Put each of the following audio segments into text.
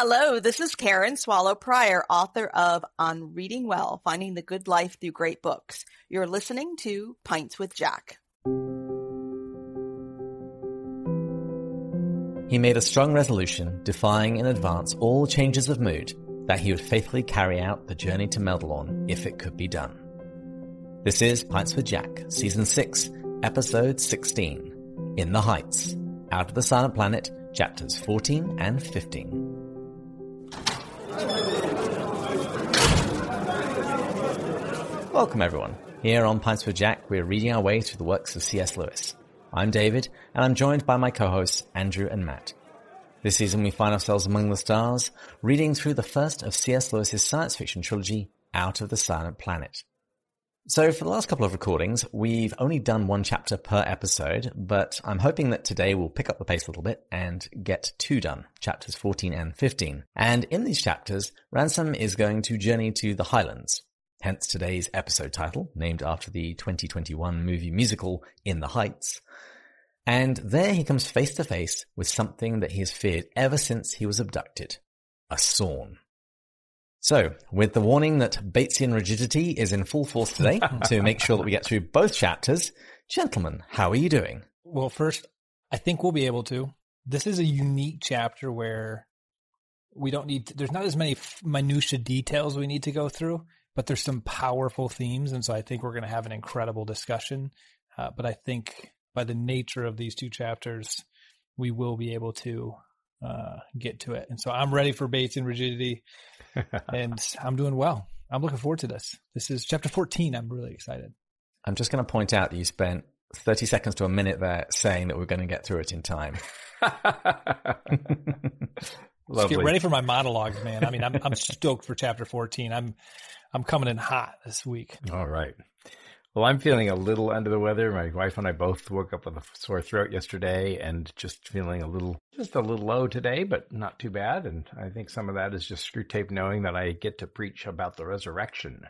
Hello, this is Karen Swallow Prior, author of On Reading Well, Finding the Good Life Through Great Books. You're listening to Pints with Jack. He made a strong resolution, defying in advance all changes of mood, that he would faithfully carry out the journey to Meldilorn if it could be done. This is Pints with Jack, Season 6, Episode 16, In the Heights, Out of the Silent Planet, Chapters 14 and 15. Welcome everyone. Here on Pints with Jack, we're reading our way through the works of C.S. Lewis. I'm David, and I'm joined by my co-hosts Andrew and Matt. This season we find ourselves among the stars, reading through the first of C.S. Lewis's science fiction trilogy, Out of the Silent Planet. So for the last couple of recordings, we've only done one chapter per episode, but I'm hoping that today we'll pick up the pace a little bit and get two done, chapters 14 and 15. And in these chapters, Ransom is going to journey to the Highlands. Hence today's episode title, named after the 2021 movie musical In the Heights. And there he comes face to face with something that he has feared ever since he was abducted. A Sorn. So, with the warning that Batesian rigidity is in full force today to make sure that we get through both chapters, gentlemen, how are you doing? Well, first, I think we'll be able to. This is a unique chapter where we don't need, to, there's not as many minutia details we need to go through, but there's some powerful themes. And so I think we're going to have an incredible discussion. Uh, but I think by the nature of these two chapters, we will be able to uh, get to it. And so I'm ready for Batesian rigidity and I'm doing well. I'm looking forward to this. This is chapter 14. I'm really excited. I'm just going to point out that you spent 30 seconds to a minute there saying that we're going to get through it in time. Let's get ready for my monologues, man. I mean, I'm, I'm stoked for chapter 14. I'm, I'm coming in hot this week. All right. Well, I'm feeling a little under the weather. My wife and I both woke up with a sore throat yesterday and just feeling a little, just a little low today, but not too bad. And I think some of that is just Screwtape knowing that I get to preach about the resurrection,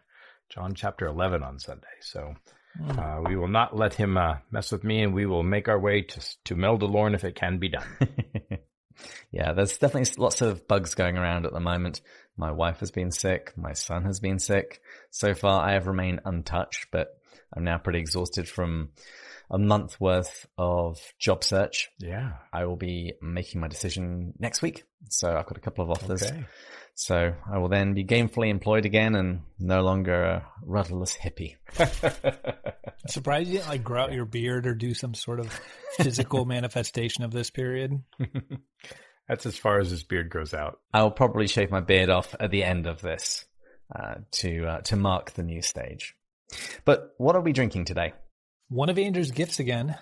John chapter 11 on Sunday. So hmm. uh, we will not let him uh, mess with me and we will make our way to, to Meldilorn if it can be done. yeah, there's definitely lots of bugs going around at the moment. My wife has been sick. My son has been sick. So far, I have remained untouched, but I'm now pretty exhausted from a month worth of job search. Yeah. I will be making my decision next week. So I've got a couple of offers. Okay. So I will then be gainfully employed again and no longer a rudderless hippie. Surprised you didn't like grow out your beard or do some sort of physical manifestation of this period? That's as far as his beard grows out. I will probably shave my beard off at the end of this uh, to uh, to mark the new stage. But what are we drinking today? One of Andrew's gifts again.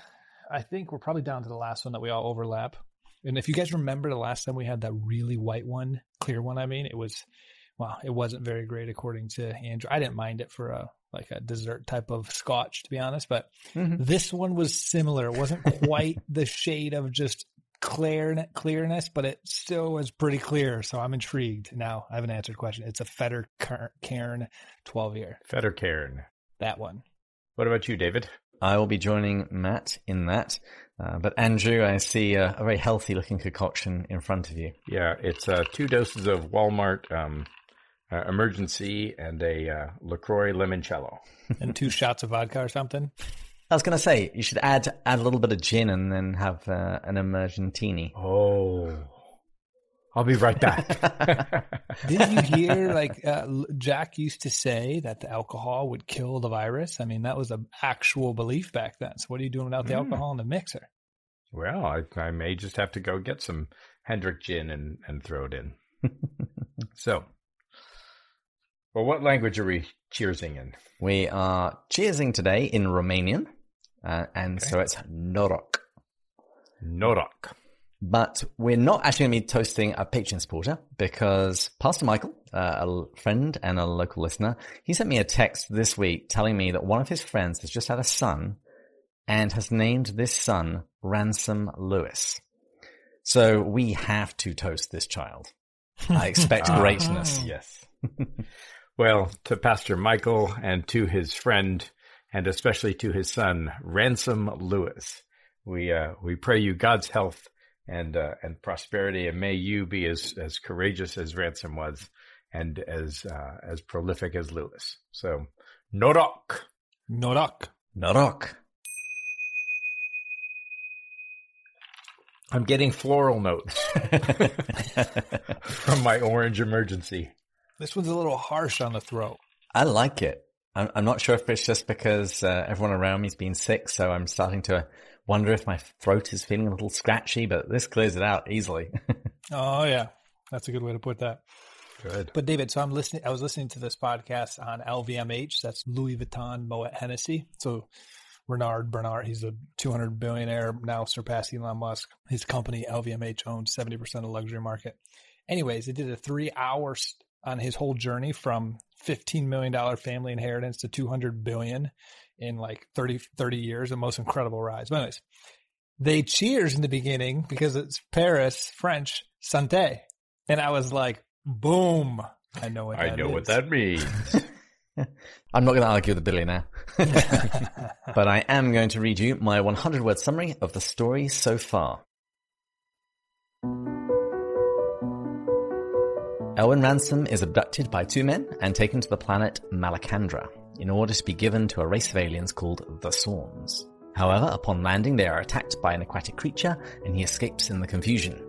I think we're probably down to the last one that we all overlap. And if you guys remember the last time we had that really white one, clear one, I mean, it was, well, it wasn't very great according to Andrew. I didn't mind it for a, like a dessert type of scotch, to be honest, but mm-hmm. this one was similar. It wasn't quite the shade of just clear clearness, but it still was pretty clear. So I'm intrigued. Now I have an answered question. It's a Fetter Cairn 12 year. Fettercairn that one. What about you, David? I will be joining Matt in that. Uh, but Andrew, I see a, a, very healthy looking concoction in front of you. Yeah, it's uh, two doses of Walmart um, uh, Emergen-C and a uh, LaCroix Limoncello. and two shots of vodka or something? I was going to say, you should add add a little bit of gin and then have uh, an Emergen-Tini. Oh, I'll be right back. Didn't you hear like uh, Jack used to say that the alcohol would kill the virus? I mean, that was an actual belief back then. So what are you doing without the mm. alcohol in the mixer? Well, I, I may just have to go get some Hendrick gin and, and throw it in. so, well, what language are we cheersing in? We are cheersing today in Romanian, uh, and okay. so it's Noroc. Noroc. But we're not actually going to be toasting a Patreon supporter because Pastor Michael, uh, a friend and a local listener, he sent me a text this week telling me that one of his friends has just had a son and has named this son Ransom Lewis. So we have to toast this child. I expect greatness. yes. well, to Pastor Michael and to his friend and especially to his son, Ransom Lewis, we, uh, we pray you God's health and uh, and prosperity, and may you be as as courageous as Ransom was, and as uh, as prolific as Lewis. So, Noroc. Noroc. Noroc. I'm getting floral notes from my orange Emergen-C. This one's a little harsh on the throat. I like it. I'm, I'm not sure if it's just because uh, everyone around me's been sick, so I'm starting to wonder if my throat is feeling a little scratchy, but this clears it out easily. Oh yeah, that's a good way to put that. Good. But David, so I'm listening. I was listening to this podcast on LVMH. That's Louis Vuitton Moet Hennessy. So Bernard Bernard, he's a 200 billionaire now, surpassing Elon Musk. His company LVMH owns 70 percent of the luxury market. Anyways, they did a three hour on his whole journey from 15 million dollar family inheritance to 200 billion in like 30 30 years. The most incredible rise. But anyways, they cheers in the beginning because it's Paris French Santé, and I was like, boom. I know what I that know what is. that means. I'm not going to argue with the billionaire, but I am going to read you my 100 word summary of the story so far. Elwin Ransom is abducted by two men and taken to the planet Malacandra in order to be given to a race of aliens called the Sorns. However, upon landing, they are attacked by an aquatic creature and he escapes in the confusion.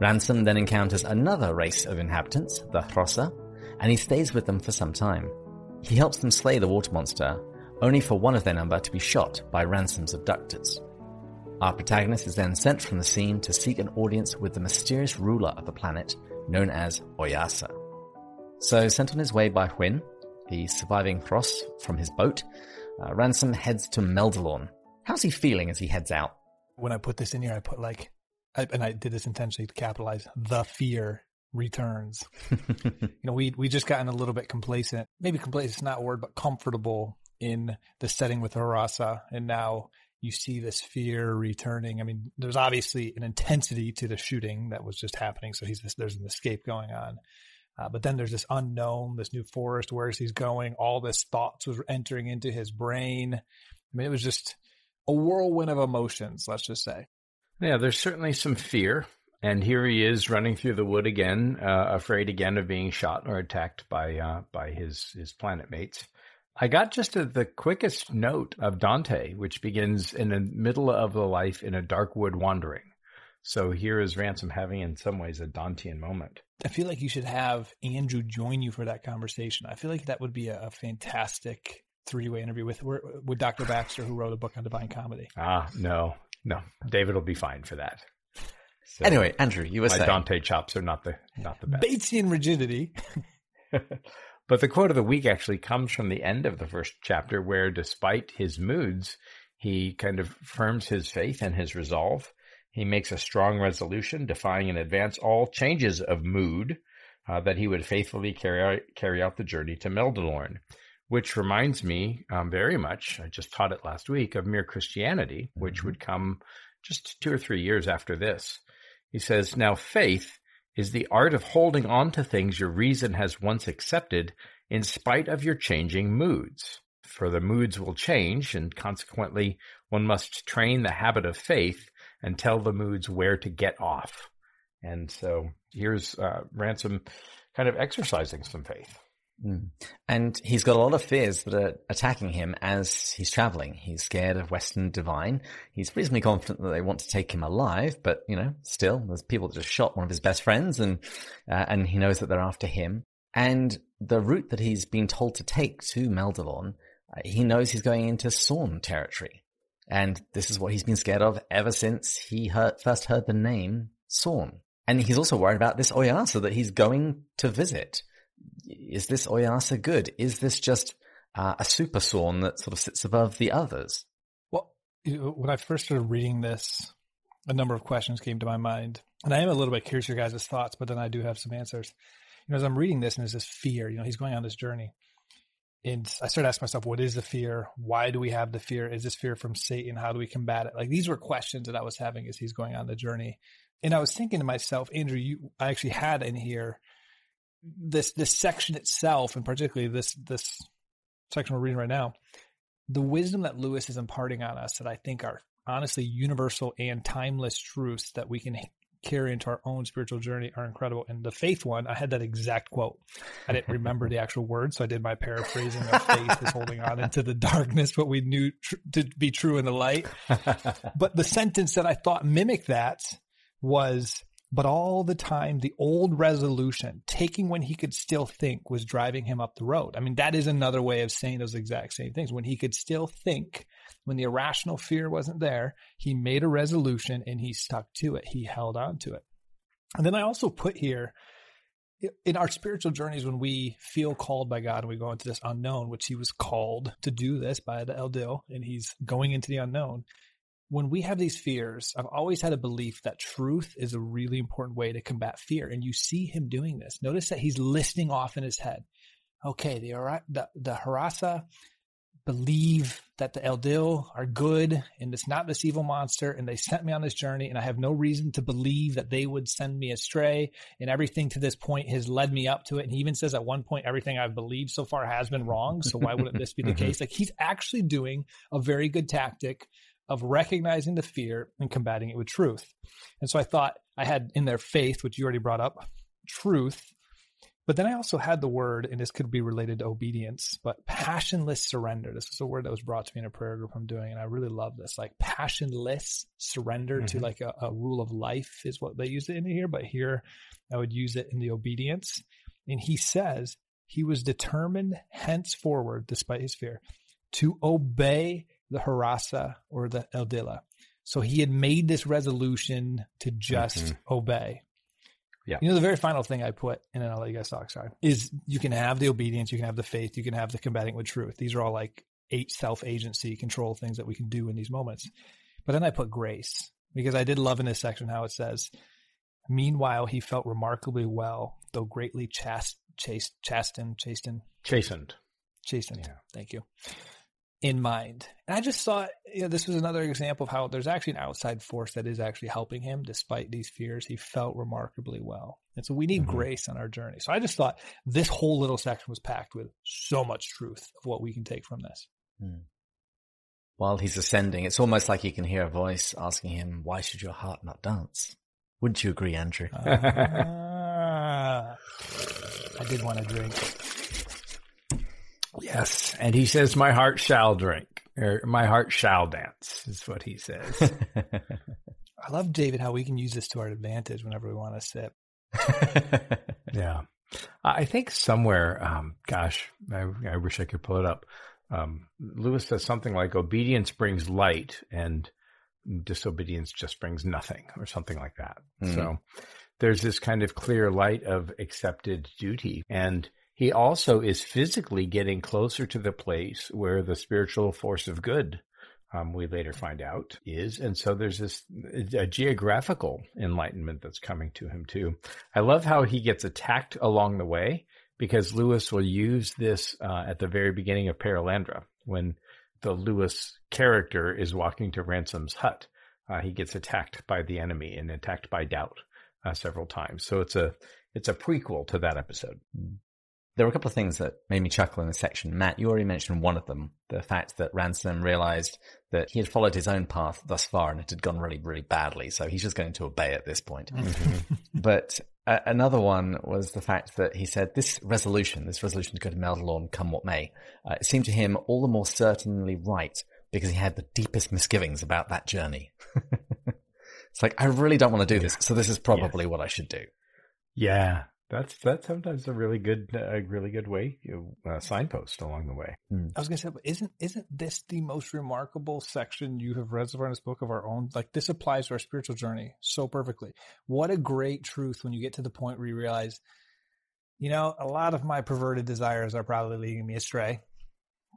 Ransom then encounters another race of inhabitants, the Hrossa, and he stays with them for some time. He helps them slay the water monster, only for one of their number to be shot by Ransom's abductors. Our protagonist is then sent from the scene to seek an audience with the mysterious ruler of the planet, known as Oyarsa. So, sent on his way by Whin, the surviving Hross from his boat, uh, Ransom heads to Meldilorn. How's he feeling as he heads out? when I put this in here, I put like, I, and I did this intentionally to capitalize the fear returns. you know, we we just gotten a little bit complacent. Maybe complacent is not a word, but comfortable in the setting with Hrossa, and now you see this fear returning. I mean, there's obviously an intensity to the shooting that was just happening, so he's there's an escape going on. Uh, but then there's this unknown, this new forest. Where is he going? All this thoughts was entering into his brain. I mean, it was just a whirlwind of emotions. Let's just say. Yeah, there's certainly some fear. And here he is running through the wood again, uh, afraid again of being shot or attacked by uh, by his his planet mates. I got just a, the quickest note of Dante, which begins in the middle of the life in a dark wood wandering. So here is Ransom having, in some ways, a Dantean moment. I feel like you should have Andrew join you for that conversation. I feel like that would be a, a fantastic three-way interview with with Dr. Baxter, who wrote a book on divine comedy. Ah, no, no, David will be fine for that. So Anyway, Andrew, you were my saying. Dante chops are not the not the best. Batesian rigidity. but the quote of the week actually comes from the end of the first chapter, where despite his moods, he kind of firms his faith and his resolve. He makes a strong resolution, defying in advance all changes of mood, uh, that he would faithfully carry out, carry out the journey to Meldilorn. Which reminds me um, very much, I just taught it last week, of Mere Christianity, which would come just two or three years after this. He says, Now faith is the art of holding on to things your reason has once accepted in spite of your changing moods. For the moods will change, and consequently, one must train the habit of faith and tell the moods where to get off. And so here's uh, Ransom kind of exercising some faith. Mm. And he's got a lot of fears that are attacking him as he's traveling. He's scared of Weston Devine. He's reasonably confident that they want to take him alive, but you know, still, there's people that just shot one of his best friends, and uh, and he knows that they're after him. And the route that he's been told to take to Meldilorn, uh, he knows he's going into Sorn territory, and this is what he's been scared of ever since he heard, first heard the name Sorn. And he's also worried about this Oyarsa that he's going to visit is this Oyarsa good? Is this just uh, a super Sorn that sort of sits above the others? Well, when I first started reading this, a number of questions came to my mind, and I am a little bit curious your guys' thoughts, but then I do have some answers. You know, as I'm reading this, and there's this fear. You know, he's going on this journey, and I started asking myself, what is the fear? Why do we have the fear? Is this fear from Satan? How do we combat it? Like these were questions that I was having as he's going on the journey, and I was thinking to myself, Andrew, you, I actually had in here this this section itself, and particularly this this section we're reading right now, the wisdom that Lewis is imparting on us that I think are honestly universal and timeless truths that we can carry into our own spiritual journey are incredible. And the faith one, I had that exact quote. I didn't remember the actual words, so I did my paraphrasing of faith is holding on into the darkness, what we knew tr- to be true in the light. but the sentence that I thought mimicked that was, but all the time, the old resolution, taking when he could still think, was driving him up the road. I mean, that is another way of saying those exact same things. When he could still think, when the irrational fear wasn't there, he made a resolution and he stuck to it. He held on to it. And then I also put here, in our spiritual journeys, when we feel called by God and we go into this unknown, which he was called to do this by the Eldil, and he's going into the unknown, when we have these fears, I've always had a belief that truth is a really important way to combat fear. And you see him doing this. Notice that he's listing off in his head. Okay, the, the, the Hrossa believe that the Eldil are good and it's not this evil monster and they sent me on this journey and I have no reason to believe that they would send me astray and everything to this point has led me up to it. And he even says at one point, everything I've believed so far has been wrong. So why wouldn't this be the mm-hmm. case? Like he's actually doing a very good tactic of recognizing the fear and combating it with truth. And so I thought I had in their faith, which you already brought up, truth. But then I also had the word, and this could be related to obedience, but passionless surrender. This was a word that was brought to me in a prayer group I'm doing, and I really love this. Like passionless surrender mm-hmm. to like a, a rule of life is what they use it in here, but here I would use it in the obedience. And he says he was determined henceforward, despite his fear, to obey the Hrossa or the Eldila. So he had made this resolution to just mm-hmm. obey. Yeah. You know, the very final thing I put, and then I'll let you guys talk, sorry, is you can have the obedience, you can have the faith, you can have the combating with truth. These are all like eight self agency control things that we can do in these moments. But then I put grace because I did love in this section how it says, Meanwhile, he felt remarkably well, though greatly chast, chast, chastened, chastened, chastened, chastened. Yeah. Thank you in mind. And I just thought, you know, this was another example of how there's actually an outside force that is actually helping him despite these fears. He felt remarkably well. And so we need mm-hmm. grace on our journey. So I just thought this whole little section was packed with so much truth of what we can take from this. Mm. While he's ascending, it's almost like you can hear a voice asking him, why should your heart not dance? Wouldn't you agree, Andrew? uh, I did want to drink. Yes. And he says, my heart shall drink or my heart shall dance is what he says. I love David, how we can use this to our advantage whenever we want to sip. yeah. I think somewhere, um, gosh, I, I, wish I could pull it up. Um, Lewis says something like obedience brings light and disobedience just brings nothing or something like that. Mm. So there's this kind of clear light of accepted duty and he also is physically getting closer to the place where the spiritual force of good, um, we later find out, is. And so there's this a geographical enlightenment that's coming to him too. I love how he gets attacked along the way because Lewis will use this uh, at the very beginning of Perelandra when the Lewis character is walking to Ransom's hut. Uh, he gets attacked by the enemy and attacked by doubt uh, several times. So it's a it's a prequel to that episode. There were a couple of things that made me chuckle in the section. Matt, you already mentioned one of them, the fact that Ransom realized that he had followed his own path thus far and it had gone really, really badly. So he's just going to obey at this point. Mm-hmm. but uh, another one was the fact that he said this resolution, this resolution to go to Meldilorn come what may, uh, it seemed to him all the more certainly right because he had the deepest misgivings about that journey. it's like, I really don't want to do this. So this is probably yeah. what I should do. Yeah. That's that's sometimes a really good, a really good way you uh, signpost along the way. Mm. I was gonna say, but isn't isn't this the most remarkable section you have read so far in this book of our own? Like this applies to our spiritual journey so perfectly. What a great truth when you get to the point where you realize, you know, a lot of my perverted desires are probably leading me astray.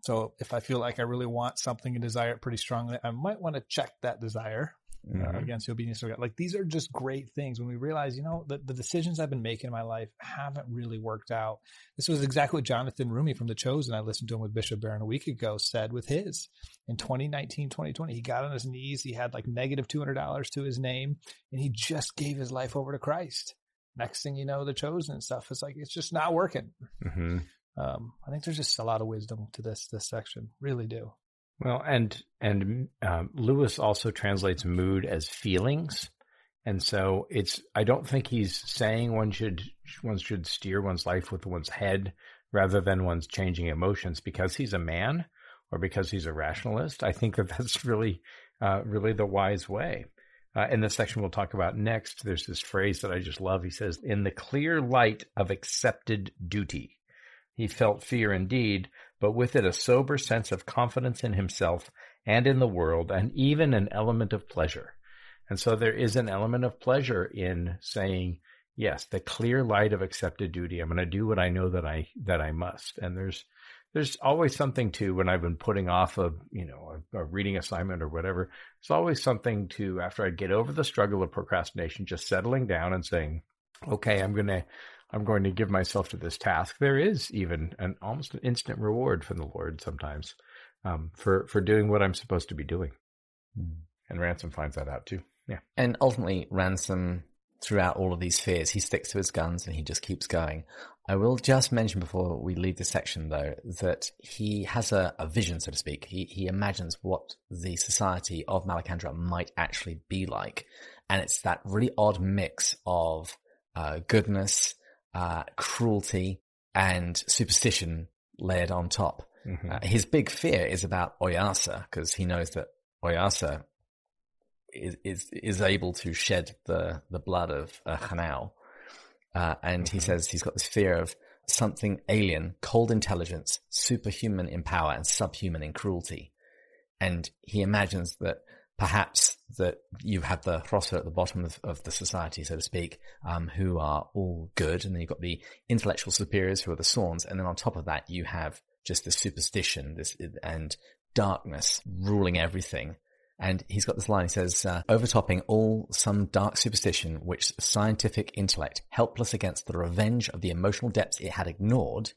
So if I feel like I really want something and desire it pretty strongly, I might want to check that desire mm-hmm. uh, against the obedience of God. Like these are just great things when we realize, you know, that the decisions I've been making in my life haven't really worked out. This was exactly what Jonathan Roumie from The Chosen, I listened to him with Bishop Barron a week ago, said with his in 2019, 2020. He got on his knees. He had like negative $200 to his name and he just gave his life over to Christ. Next thing you know, The Chosen and stuff, it's like, it's just not working. Mm-hmm. Um, I think there's just a lot of wisdom to this, this section. Really do. Well, and and um, Lewis also translates mood as feelings, And so it's I don't think he's saying one should one should steer one's life with one's head rather than one's changing emotions because he's a man or because he's a rationalist. I think that that's really uh, really the wise way. Uh, in the section we'll talk about next, there's this phrase that I just love. He says, "In the clear light of accepted duty." He felt fear indeed, but with it a sober sense of confidence in himself and in the world, and even an element of pleasure. And so there is an element of pleasure in saying, yes, the clear light of accepted duty. I'm going to do what I know that I that I must. And there's there's always something to when I've been putting off a you know a, a reading assignment or whatever. It's always something to after I get over the struggle of procrastination, just settling down and saying, okay, I'm going to I'm going to give myself to this task. There is even an almost an instant reward from the Lord sometimes um, for for doing what I'm supposed to be doing. Mm. And Ransom finds that out too. Yeah. And ultimately, Ransom, throughout all of these fears, he sticks to his guns and he just keeps going. I will just mention before we leave this section, though, that he has a, a vision, so to speak. He, he imagines what the society of Malacandra might actually be like. And it's that really odd mix of uh, goodness, uh, cruelty, and superstition layered on top. Mm-hmm. Uh, his big fear is about Oyarsa because he knows that Oyarsa is, is, is able to shed the, the blood of uh, hnau. Uh, and he mm-hmm. says he's got this fear of something alien, cold intelligence, superhuman in power and subhuman in cruelty. And he imagines that perhaps that you have the Hrossa at the bottom of, of the society, so to speak, um, who are all good. And then you've got the intellectual superiors who are the Sorns. And then on top of that, you have just this superstition, this and darkness ruling everything. And he's got this line. He says, uh, overtopping all some dark superstition, which scientific intellect, helpless against the revenge of the emotional depths it had ignored.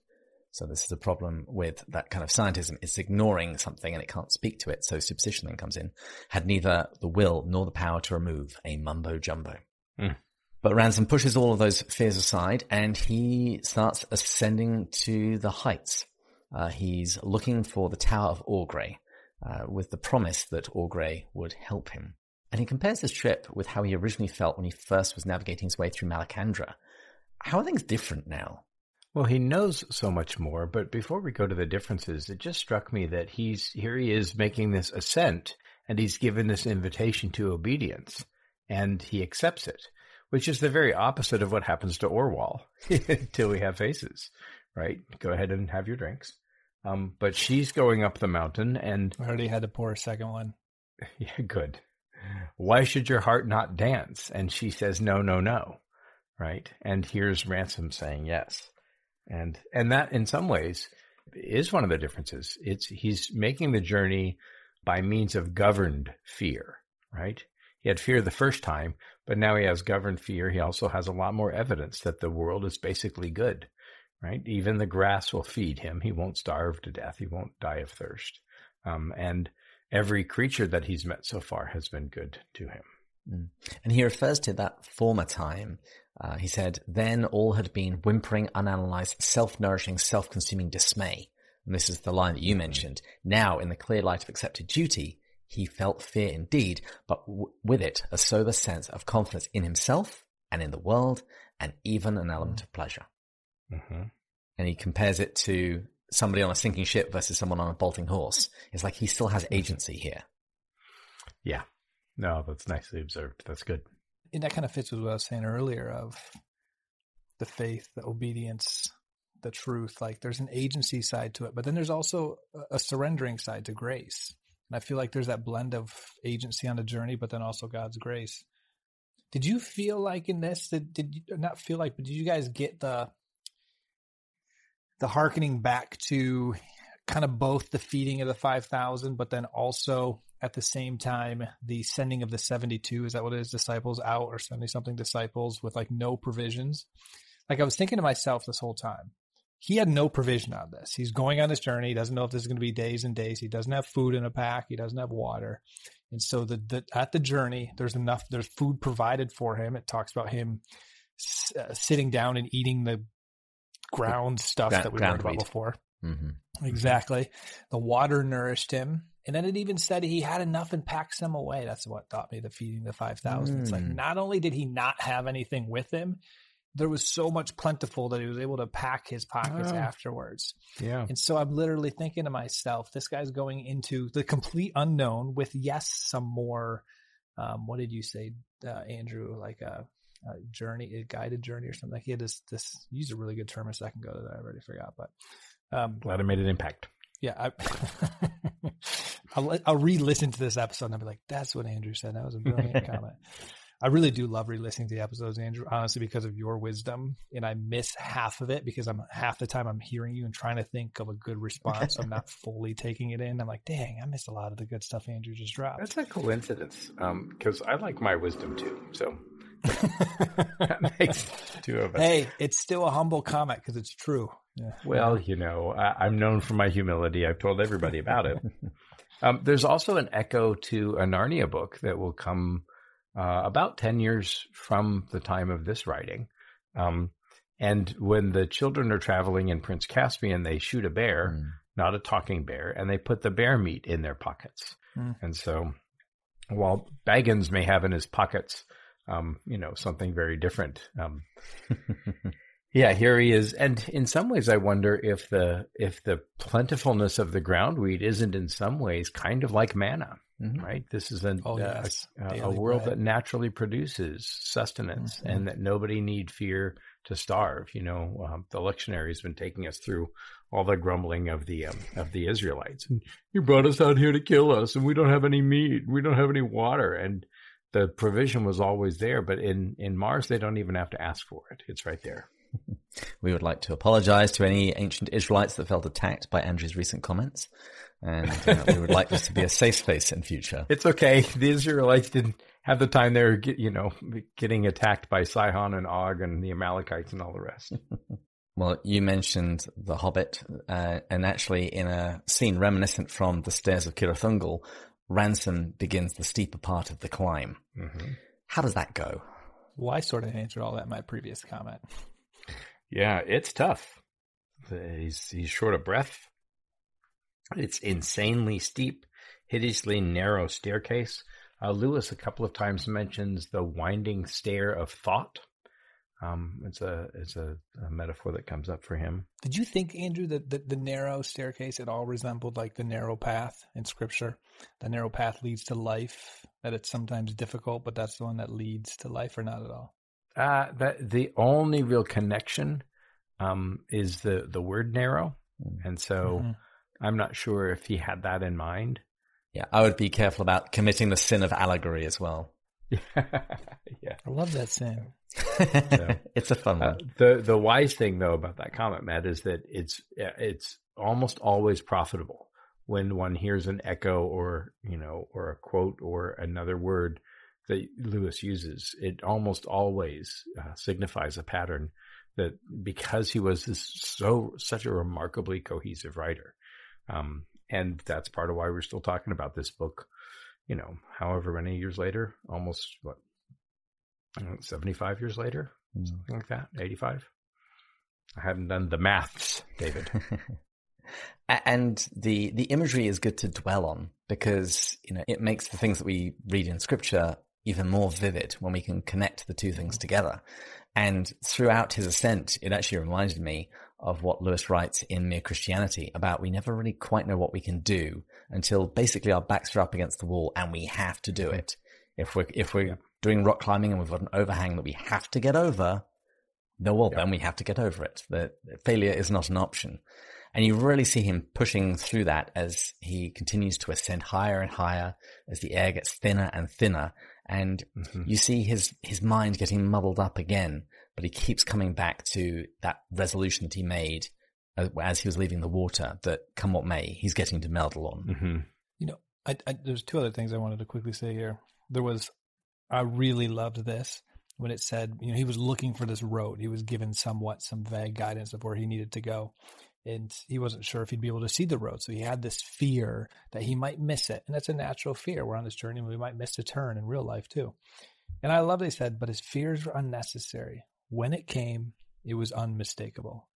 So this is a problem with that kind of scientism. It's ignoring something and it can't speak to it. So superstition then comes in, had neither the will nor the power to remove a mumbo jumbo. Mm. But Ransom pushes all of those fears aside and he starts ascending to the heights. Uh, he's looking for the Tower of Augray uh, with the promise that Augray would help him. And he compares this trip with how he originally felt when he first was navigating his way through Malacandra. How are things different now? Well, he knows so much more, but before we go to the differences, it just struck me that he's here he is making this ascent and he's given this invitation to obedience and he accepts it, which is the very opposite of what happens to Orual until we have faces, right? Go ahead and have your drinks. Um, but she's going up the mountain and I already had to pour a second one. Yeah, good. Why should your heart not dance? And she says, no, no, no. Right. And here's Ransom saying yes. And, and that in some ways is one of the differences. It's, he's making the journey by means of governed fear, right? He had fear the first time, but now he has governed fear. He also has a lot more evidence that the world is basically good right? Even the grass will feed him. He won't starve to death. He won't die of thirst. Um, and every creature that he's met so far has been good to him. Mm. And he refers to that former time. Uh, he said, then all had been whimpering, unanalyzed, self-nourishing, self-consuming dismay. And this is the line that you mm-hmm. mentioned. Now, in the clear light of accepted duty, he felt fear indeed, but w- with it a sober sense of confidence in himself and in the world, and even an element of pleasure. Mm-hmm. And he compares it to somebody on a sinking ship versus someone on a bolting horse. It's like he still has agency here. Yeah. No, that's nicely observed. That's good. And that kind of fits with what I was saying earlier of the faith, the obedience, the truth. Like there's an agency side to it, but then there's also a surrendering side to grace. And I feel like there's that blend of agency on the journey, but then also God's grace. Did you feel like in this, did, did you not feel like, but did you guys get the the harkening back to kind of both the feeding of the 5,000, but then also at the same time, the sending of the 72, is that what it is? Disciples out or 70 something disciples with like no provisions. Like I was thinking to myself this whole time, he had no provision on this. He's going on this journey. He doesn't know if this is going to be days and days. He doesn't have food in a pack. He doesn't have water. And so the, the at the journey, there's enough, there's food provided for him. It talks about him uh, sitting down and eating the ground stuff that we learned about before. Mm-hmm. Exactly. The water nourished him. And then it even said he had enough and packed some away. That's what taught me the feeding the 5,000. It's like Mm. not only did he not have anything with him, there was so much plentiful that he was able to pack his pockets Oh. afterwards. Yeah. And so I'm literally thinking to myself, this guy's going into the complete unknown with, yes, some more, um, what did you say, uh, Andrew, like a, a journey, a guided journey or something. Like he had this, this, you used a really good term a second ago that I already forgot, but, um, Glad it made an impact. Yeah, I, I'll, I'll re-listen to this episode and I'll be like, that's what Andrew said. That was a brilliant comment. I really do love re-listening to the episodes, Andrew, honestly, because of your wisdom. And I miss half of it because I'm half the time I'm hearing you and trying to think of a good response. I'm not fully taking it in. I'm like, dang, I missed a lot of the good stuff Andrew just dropped. That's a coincidence um, because I like my wisdom too. So that makes two of us. hey, it's still a humble comment because it's true. Yeah. Well, you know, I, I'm known for my humility. I've told everybody about it. um, there's also an echo to a Narnia book that will come uh, about 10 years from the time of this writing. Um, and when the children are traveling in Prince Caspian, they shoot a bear, Mm. not a talking bear, and they put the bear meat in their pockets. Hmm. And so while Baggins may have in his pockets, um, you know, something very different, um, yeah, here he is. And in some ways, I wonder if the if the plentifulness of the groundweed isn't in some ways kind of like manna, Mhm. right? This is an, Oh, uh, yes. a, a world bread. that naturally produces sustenance, Mhm. and that nobody need fear to starve. You know, um, the lectionary has been taking us through all the grumbling of the um, of the Israelites. And you brought us out here to kill us, and we don't have any meat, we don't have any water, and the provision was always there. But in in Mars, they don't even have to ask for it; it's right there. We would like to apologize to any ancient Israelites that felt attacked by Andrew's recent comments. And uh, we would like this to be a safe space in future. It's okay. The Israelites didn't have the time they were, get, you know, getting attacked by Sihon and Og and the Amalekites and all the rest. Well, you mentioned The Hobbit, uh, and actually in a scene reminiscent from The Stairs of Cirith Ungol, Ransom begins the steeper part of the climb. hmm How does that go? Well, I sort of answered all that in my previous comment. Yeah, it's tough. He's he's short of breath. It's insanely steep, hideously narrow staircase. Uh, Lewis a couple of times mentions the winding stair of thought. Um, it's a it's a, a metaphor that comes up for him. Did you think, Andrew, that the, the narrow staircase at all resembled like the narrow path in Scripture? The narrow path leads to life. That it's sometimes difficult, but that's the one that leads to life, or not at all. Uh, that the only real connection um, is the the word narrow, and so Mhm. I'm not sure if he had that in mind. Yeah, I would be careful about committing the sin of allegory as well. yeah. I love that sin. it's a fun Uh, one. the the wise thing though about that comment, Matt, is that it's it's almost always profitable when one hears an echo or you know or a quote or another word that Lewis uses. It almost always uh, signifies a pattern that because he was this so such a remarkably cohesive writer, um, and that's part of why we're still talking about this book. You know, however many years later, almost what seventy five years later, something like that, 85. I haven't done the maths, David. And the the imagery is good to dwell on because you know it makes the things that we read in scripture even more vivid when we can connect the two things together. And throughout his ascent, it actually reminded me of what Lewis writes in Mere Christianity about we never really quite know what we can do until basically our backs are up against the wall and we have to do mm-hmm. it. If we're if we're Yeah. doing rock climbing and we've got an overhang that we have to get over, no, well, Yeah. then we have to get over it. The failure is not an option. And you really see him pushing through that as he continues to ascend higher and higher, as the air gets thinner and thinner. And Mhm. you see his, his mind getting muddled up again, but he keeps coming back to that resolution that he made as, as he was leaving the water that come what may, he's getting to Meldilorn. Mhm. You know, I, I, there's two other things I wanted to quickly say here. There was, I really loved this when it said, you know, he was looking for this road. He was given somewhat some vague guidance of where he needed to go. And he wasn't sure if he'd be able to see the road. So he had this fear that he might miss it. And that's a natural fear. We're on this journey and we might miss a turn in real life too. And I love they said, but his fears were unnecessary. When it came, it was unmistakable.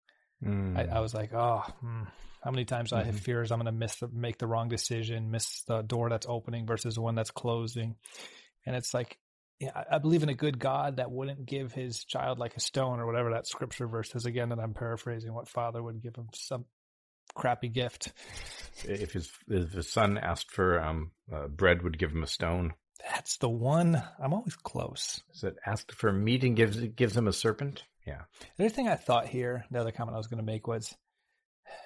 Mm. I, I, was like, oh, hmm. how many times mm-hmm. I have mm-hmm. fears I'm going to miss the, make the wrong decision, miss the door that's opening versus the one that's closing, and it's like, yeah, I, believe in a good God that wouldn't give his child like a stone or whatever that scripture verse is again. And I'm paraphrasing what father would give him some crappy gift. If his if his son asked for um, uh, bread, would give him a stone. That's the one. I'm always close. Is it asked for meat and gives gives him a serpent? Yeah. The other thing I thought here, the other comment I was going to make was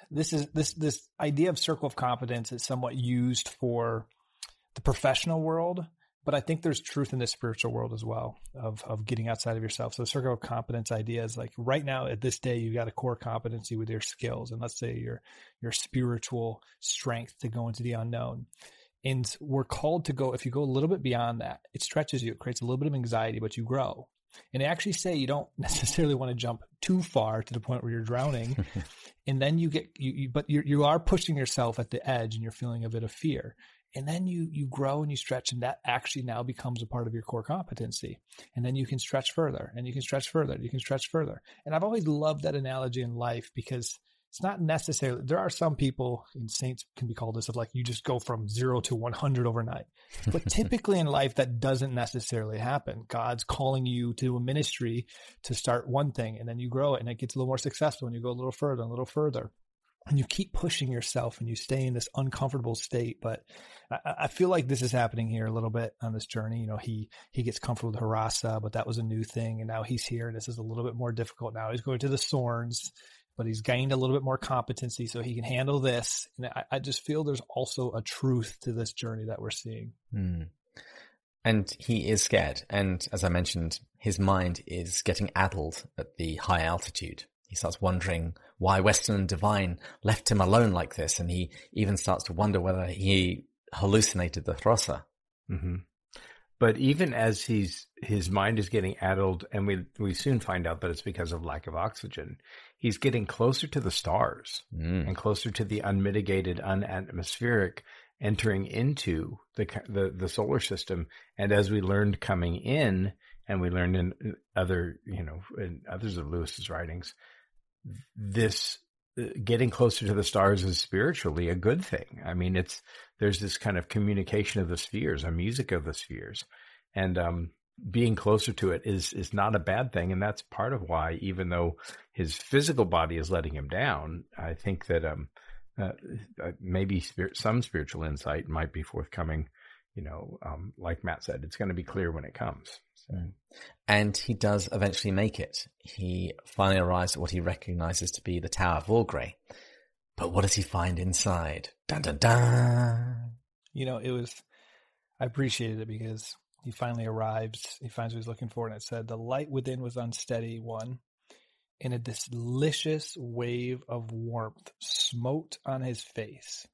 this is this this idea of circle of competence is somewhat used for the professional world, but I think there's truth in the spiritual world as well of of getting outside of yourself. So the circle of competence idea is like right now at this day you've got a core competency with your skills and let's say your your spiritual strength to go into the unknown. And we're called to go, if you go a little bit beyond that, it stretches you, it creates a little bit of anxiety, but you grow. And they actually say you don't necessarily want to jump too far to the point where you're drowning. and then you get, you, you but you you are pushing yourself at the edge and you're feeling a bit of fear. And then you, you grow and you stretch and that actually now becomes a part of your core competency. And then you can stretch further and you can stretch further. You can stretch further. And I've always loved that analogy in life because it's not necessarily there are some people and saints can be called this of like you just go from zero to 100 overnight but typically in life that doesn't necessarily happen god's calling you to a ministry to start one thing and then you grow it and it gets a little more successful and you go a little further and a little further and you keep pushing yourself and you stay in this uncomfortable state. But I, I, feel like this is happening here a little bit on this journey. You know, he, he gets comfortable with Hrossa, but that was a new thing. And now he's here and this is a little bit more difficult. Now he's going to the Sorns but he's gained a little bit more competency so he can handle this. And I, I just feel there's also a truth to this journey that we're seeing. Mm. And he is scared. And as I mentioned, his mind is getting addled at the high altitude. He starts wondering why Weston and Devine left him alone like this. And he even starts to wonder whether he hallucinated the Hrossa. Mm-hmm. But even as he's his mind is getting addled, and we we soon find out that it's because of lack of oxygen, he's getting closer to the stars mm. and closer to the unmitigated, unatmospheric, entering into the, the the solar system. And as we learned coming in, and we learned in other you know in others of Lewis's writings, this uh, getting closer to the stars is spiritually a good thing. I mean, it's there's this kind of communication of the spheres, a music of the spheres, and um, being closer to it is is not a bad thing. And that's part of why, even though his physical body is letting him down, I think that um, uh, uh maybe spirit, some spiritual insight might be forthcoming. You know, um, like Matt said, it's going to be clear when it comes. So. Mm. And he does eventually make it. He finally arrives at what he recognizes to be the Tower of Augray. But what does he find inside? Dun dun dun. You know, it was, I appreciated it because he finally arrives. He finds what he's looking for. And it said, the light within was unsteady, one. And a delicious wave of warmth smote on his face.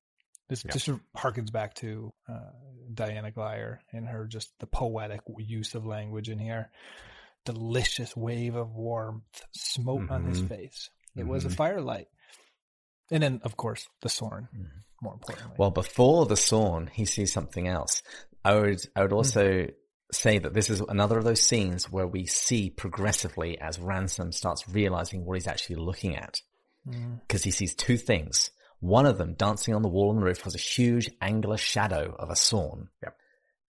This yeah. just harkens back to uh, Diana Glyer in her just the poetic use of language in here. Delicious wave of warmth smote mm-hmm. on his mm-hmm. face. It mm-hmm. was a mm-hmm. firelight. And then, of course, the Sorn, mm. more importantly. Well, before the Sorn, he sees something else. I would, I would also mm. say that this is another of those scenes where we see progressively as Ransom starts realizing what he's actually looking at. Because mm. he sees two things. One of them, dancing on the wall on the roof, was a huge angular shadow of a Sorn. Yep.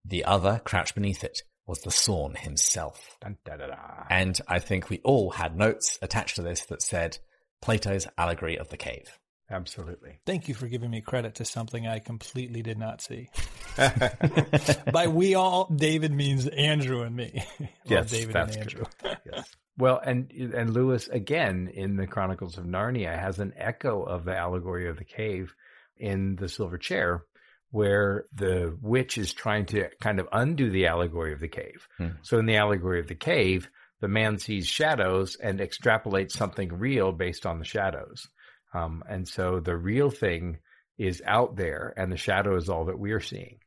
The other, crouched beneath it, was the Sorn himself. Dun, da, da, da. And I think we all had notes attached to this that said Plato's allegory of the cave. Absolutely. Thank you for giving me credit to something I completely did not see. By we all, David means Andrew and me. well, yes, David that's and Andrew. yes. Well, and and Lewis again in the Chronicles of Narnia has an echo of the allegory of the cave in the Silver Chair, where the witch is trying to kind of undo the allegory of the cave. Hmm. So in the allegory of the cave, the man sees shadows and extrapolates something real based on the shadows. Um, and so the real thing is out there, and the shadow is all that we're seeing.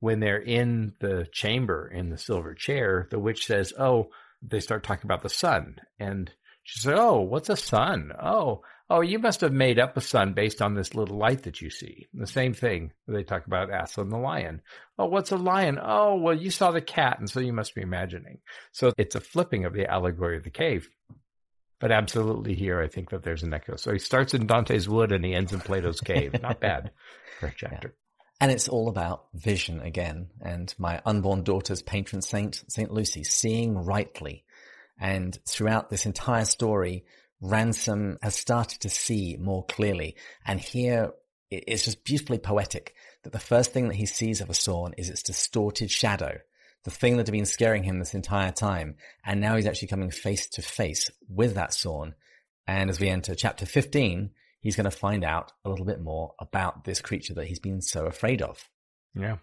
When they're in the chamber in the silver chair, the witch says, "Oh." They start talking about the sun. And she said, Oh, what's a sun? Oh, oh, you must have made up a sun based on this little light that you see. The same thing. They talk about Aslan the lion. Oh, what's a lion? Oh, well, you saw the cat, and so you must be imagining. So it's a flipping of the allegory of the cave. but absolutely here, I think that there's an echo. So he starts in Dante's Wood and he ends in Plato's Cave. Not bad for a chapter. And it's all about vision again. And my unborn daughter's patron saint, Saint Lucy, seeing rightly. And throughout this entire story, Ransom has started to see more clearly. And here it's just beautifully poetic that the first thing that he sees of a Sorn is its distorted shadow, the thing that had been scaring him this entire time. And now he's actually coming face to face with that Sorn. And as we enter chapter 15, he's going to find out a little bit more about this creature that he's been so afraid of. Yeah.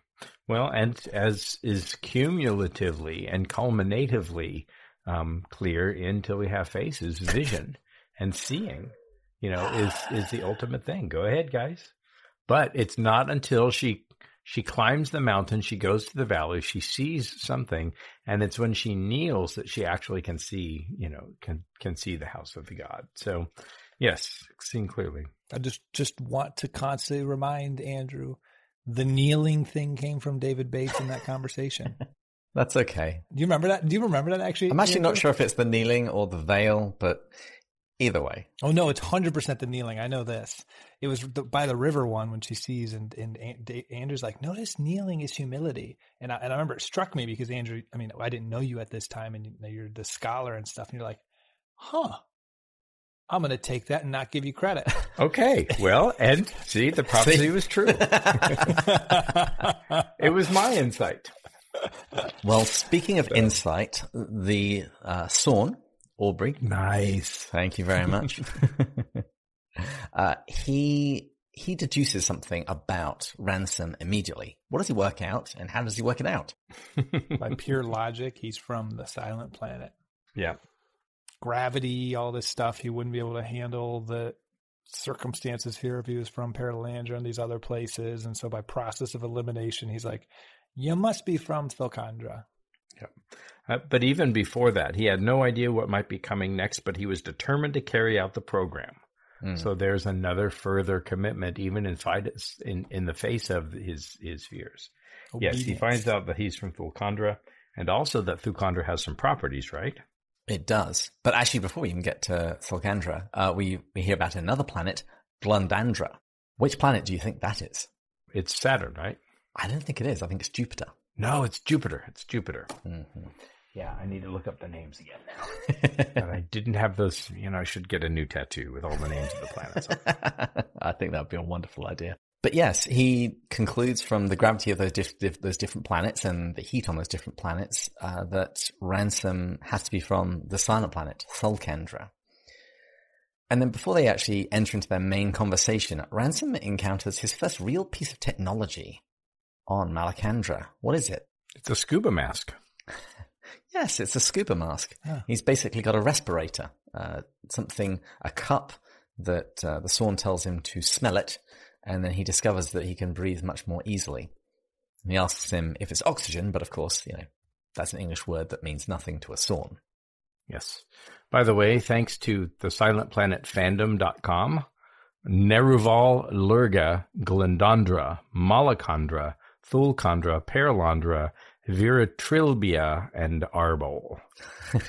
Well, and as is cumulatively and culminatively um, clear until we have faces, vision and seeing, you know, is is the ultimate thing. Go ahead, guys. But it's not until she she climbs the mountain, she goes to the valley, she sees something, and it's when she kneels that she actually can see, you know, can can see the house of the god. So Yes, seeing clearly. I just just want to constantly remind Andrew the kneeling thing came from David Bates in that conversation. That's okay. Do you remember that? Do you remember that actually? I'm actually Andrew? not sure if it's the kneeling or the veil, but either way. Oh no, it's hundred percent the kneeling. I know this. It was the, by the river one when she sees and and Andrew's like, notice kneeling is humility, and I, and I remember it struck me because Andrew. I mean, I didn't know you at this time, and you're the scholar and stuff, and you're like, huh. I'm going to take that and not give you credit. Okay. Well, and see, the prophecy was true. it was my insight. Well, speaking of so. insight, the uh, Sorn, Augray. Nice. Thank you very much. uh, he he deduces something about ransom immediately. What does he work out, and how does he work it out? By pure logic, he's from the Silent Planet. Yeah gravity, all this stuff. He wouldn't be able to handle the circumstances here if he was from Perelandra and these other places. And so by process of elimination, he's like, you must be from Thulcandra. Yeah. Uh, but even before that, he had no idea what might be coming next, but he was determined to carry out the program. Mm. So there's another further commitment, even in, in, in the face of his, his fears. Obedience. Yes, he finds out that he's from Thulcandra and also that Thulcandra has some properties, right? It does. But actually, before we even get to Thulcandra, uh, we, we hear about another planet, Glundandra. Which planet do you think that is? It's Saturn, right? I don't think it is. I think it's Jupiter. No, it's Jupiter. It's Jupiter. Mm-hmm. Yeah, I need to look up the names again now. and I didn't have those. You know, I should get a new tattoo with all the names of the planets. I think that would be a wonderful idea. But yes, he concludes from the gravity of those, diff- diff- those different planets and the heat on those different planets uh, that Ransom has to be from the silent planet, Thulcandra. And then before they actually enter into their main conversation, Ransom encounters his first real piece of technology on Malacandra. What is it? It's a scuba mask. yes, it's a scuba mask. Yeah. He's basically got a respirator, uh, something, a cup that uh, the Sorn tells him to smell it and then he discovers that he can breathe much more easily. And he asks him if it's oxygen, but of course, you know, that's an English word that means nothing to a Sorn. Yes. By the way, thanks to the silentplanetfandom.com, Neruval, Lurga, Glundandra, Malacandra, Thulcandra, Perelandra, Viritrilbia, and Arbol.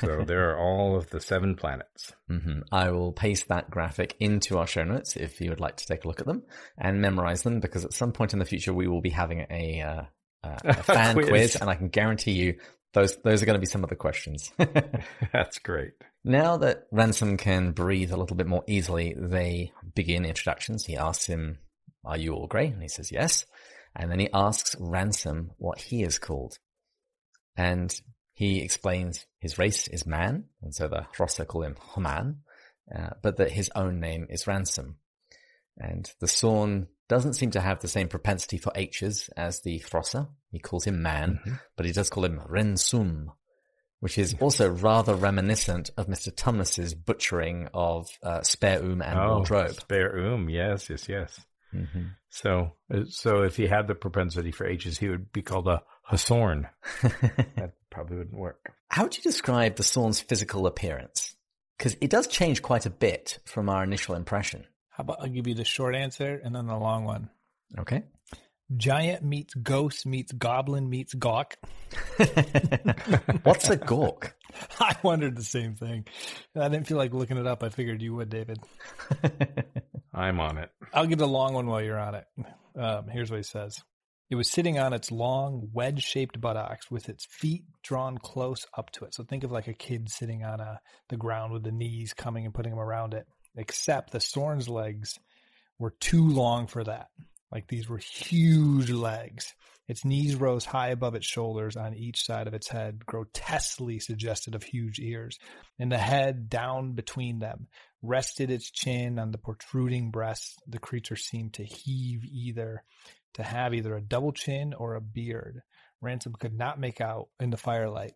so there are all of the seven planets. Mm-hmm. I will paste that graphic into our show notes if you would like to take a look at them and memorize them because at some point in the future we will be having a, uh, uh, a fan quiz. quiz and I can guarantee you those those are going to be some of the questions. That's great. Now that Ransom can breathe a little bit more easily, they begin introductions. He asks him, "Are you Augray?" And he says, "Yes." And then he asks Ransom what he is called. And he explains his race is man, and so the Hrossa call him Haman, uh, but that his own name is Ransom. And the Sorn doesn't seem to have the same propensity for H's as the Hrossa. He calls him man, mm-hmm. but he does call him Rensum, which is also rather reminiscent of Mr. Tumnus's butchering of uh, Spare Um and oh, Wardrobe. Spare Um, yes, yes, yes. Mm-hmm. So, uh, so if he had the propensity for H's, he would be called a Hasorn. that probably wouldn't work. How would you describe the Sorn's physical appearance? Because it does change quite a bit from our initial impression. How about I'll give you the short answer and then the long one. Okay. Giant meets ghost meets goblin meets gawk. What's a gawk? I wondered the same thing. I didn't feel like looking it up. I figured you would, David. I'm on it. I'll get a long one while you're on it. Um, here's what he says. It was sitting on its long, wedge shaped buttocks with its feet drawn close up to it. So think of like a kid sitting on a, the ground with the knees coming and putting them around it, except the Sorn's legs were too long for that. Like these were huge legs. Its knees rose high above its shoulders on each side of its head, grotesquely suggestive of huge ears, and the head down between them rested its chin on the protruding breast. The creature seemed to heave either to have either a double chin or a beard. Ransom could not make out in the firelight.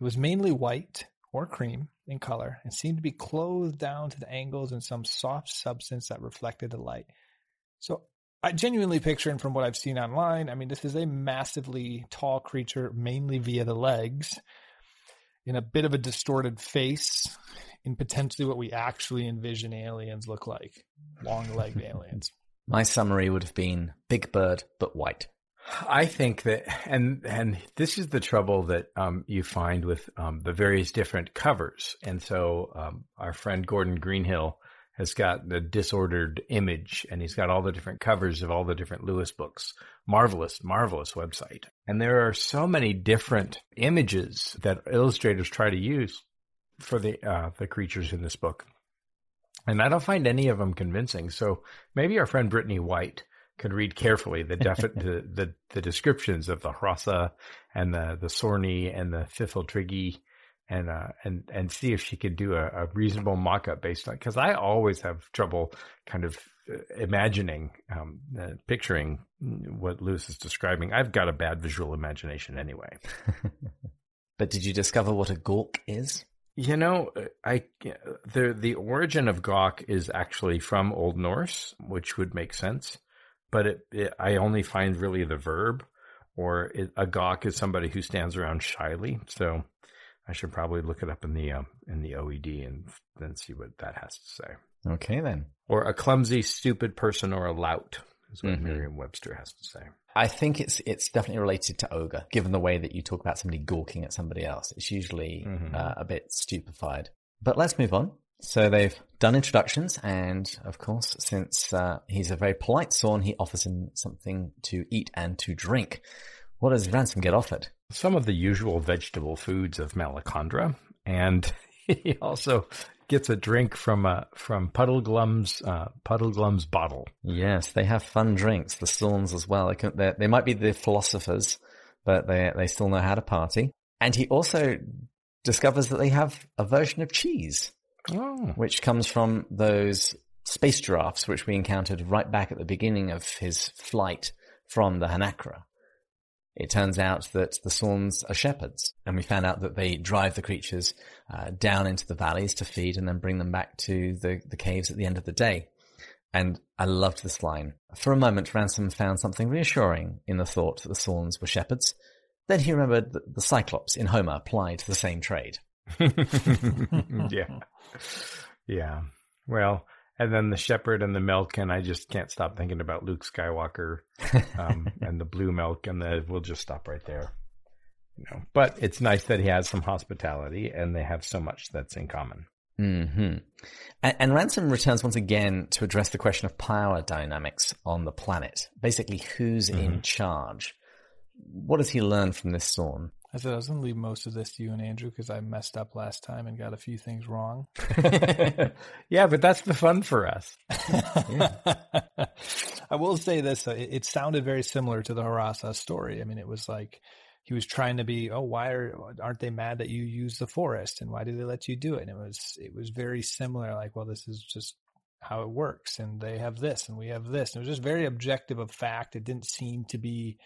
It was mainly white or cream in color and seemed to be clothed down to the angles in some soft substance that reflected the light. So I genuinely picture, and from what I've seen online, I mean, this is a massively tall creature, mainly via the legs, in a bit of a distorted face, in potentially what we actually envision aliens look like long legged aliens. My summary would have been Big Bird, but white. I think that, and and this is the trouble that um, you find with um, the various different covers. And so, um, our friend Gordon Greenhill has got the disordered image, and he's got all the different covers of all the different Lewis books. Marvelous, marvelous website. And there are so many different images that illustrators try to use for the uh, the creatures in this book. And I don't find any of them convincing. So maybe our friend Brittany White could read carefully the, defi- the, the, the descriptions of the Hrossa and the, the Sorny and the Pfifltriggi and, uh, and, and see if she could do a, a reasonable mock-up based on, cause I always have trouble kind of uh, imagining, um, uh, picturing what Lewis is describing. I've got a bad visual imagination anyway. but did you discover what a gawk is? You know, I the the origin of gawk is actually from Old Norse, which would make sense, but it, it I only find really the verb, or it, a gawk is somebody who stands around shyly. So I should probably look it up in the um, in the OED and then see what that has to say. Okay, then. Or a clumsy, stupid person, or a lout is what mm-hmm. Merriam-Webster has to say. I think it's it's definitely related to ogre, given the way that you talk about somebody gawking at somebody else. It's usually mm-hmm. uh, a bit stupefied. But let's move on. So they've done introductions, and of course, since uh, he's a very polite Sorn, he offers him something to eat and to drink. What does Ransom get offered? Some of the usual vegetable foods of Malacandra, and he also gets a drink from uh, from Puddleglum's uh, Puddleglum's bottle. Yes, they have fun drinks. The Sorns as well. They, they might be the philosophers, but they they still know how to party. And he also discovers that they have a version of cheese, oh. which comes from those space giraffes which we encountered right back at the beginning of his flight from the hnakra. It turns out that the Sorns are shepherds, and we found out that they drive the creatures uh, down into the valleys to feed and then bring them back to the, the caves at the end of the day. And I loved this line. For a moment, Ransom found something reassuring in the thought that the Sorns were shepherds. Then he remembered that the Cyclops in Homer applied to the same trade. yeah. Yeah. Well, and then the shepherd and the milk, and I just can't stop thinking about Luke Skywalker um, and the blue milk, and the we'll just stop right there. You know, but it's nice that he has some hospitality, and they have so much that's in common. Hmm. And, and Ransom returns once again to address the question of power dynamics on the planet. Basically, who's mm-hmm. in charge? What does he learn from this Sorn? I said I was going to leave most of this to you and Andrew because I messed up last time and got a few things wrong. yeah, but that's the fun for us. I will say this: uh, it, it, sounded very similar to the Hrossa story. I mean, it was like he was trying to be, oh, why are aren't they mad that you use the forest and why do they let you do it? And it was it was very similar. Like, well, this is just how it works, and they have this, and we have this. And it was just very objective of fact. It didn't seem to be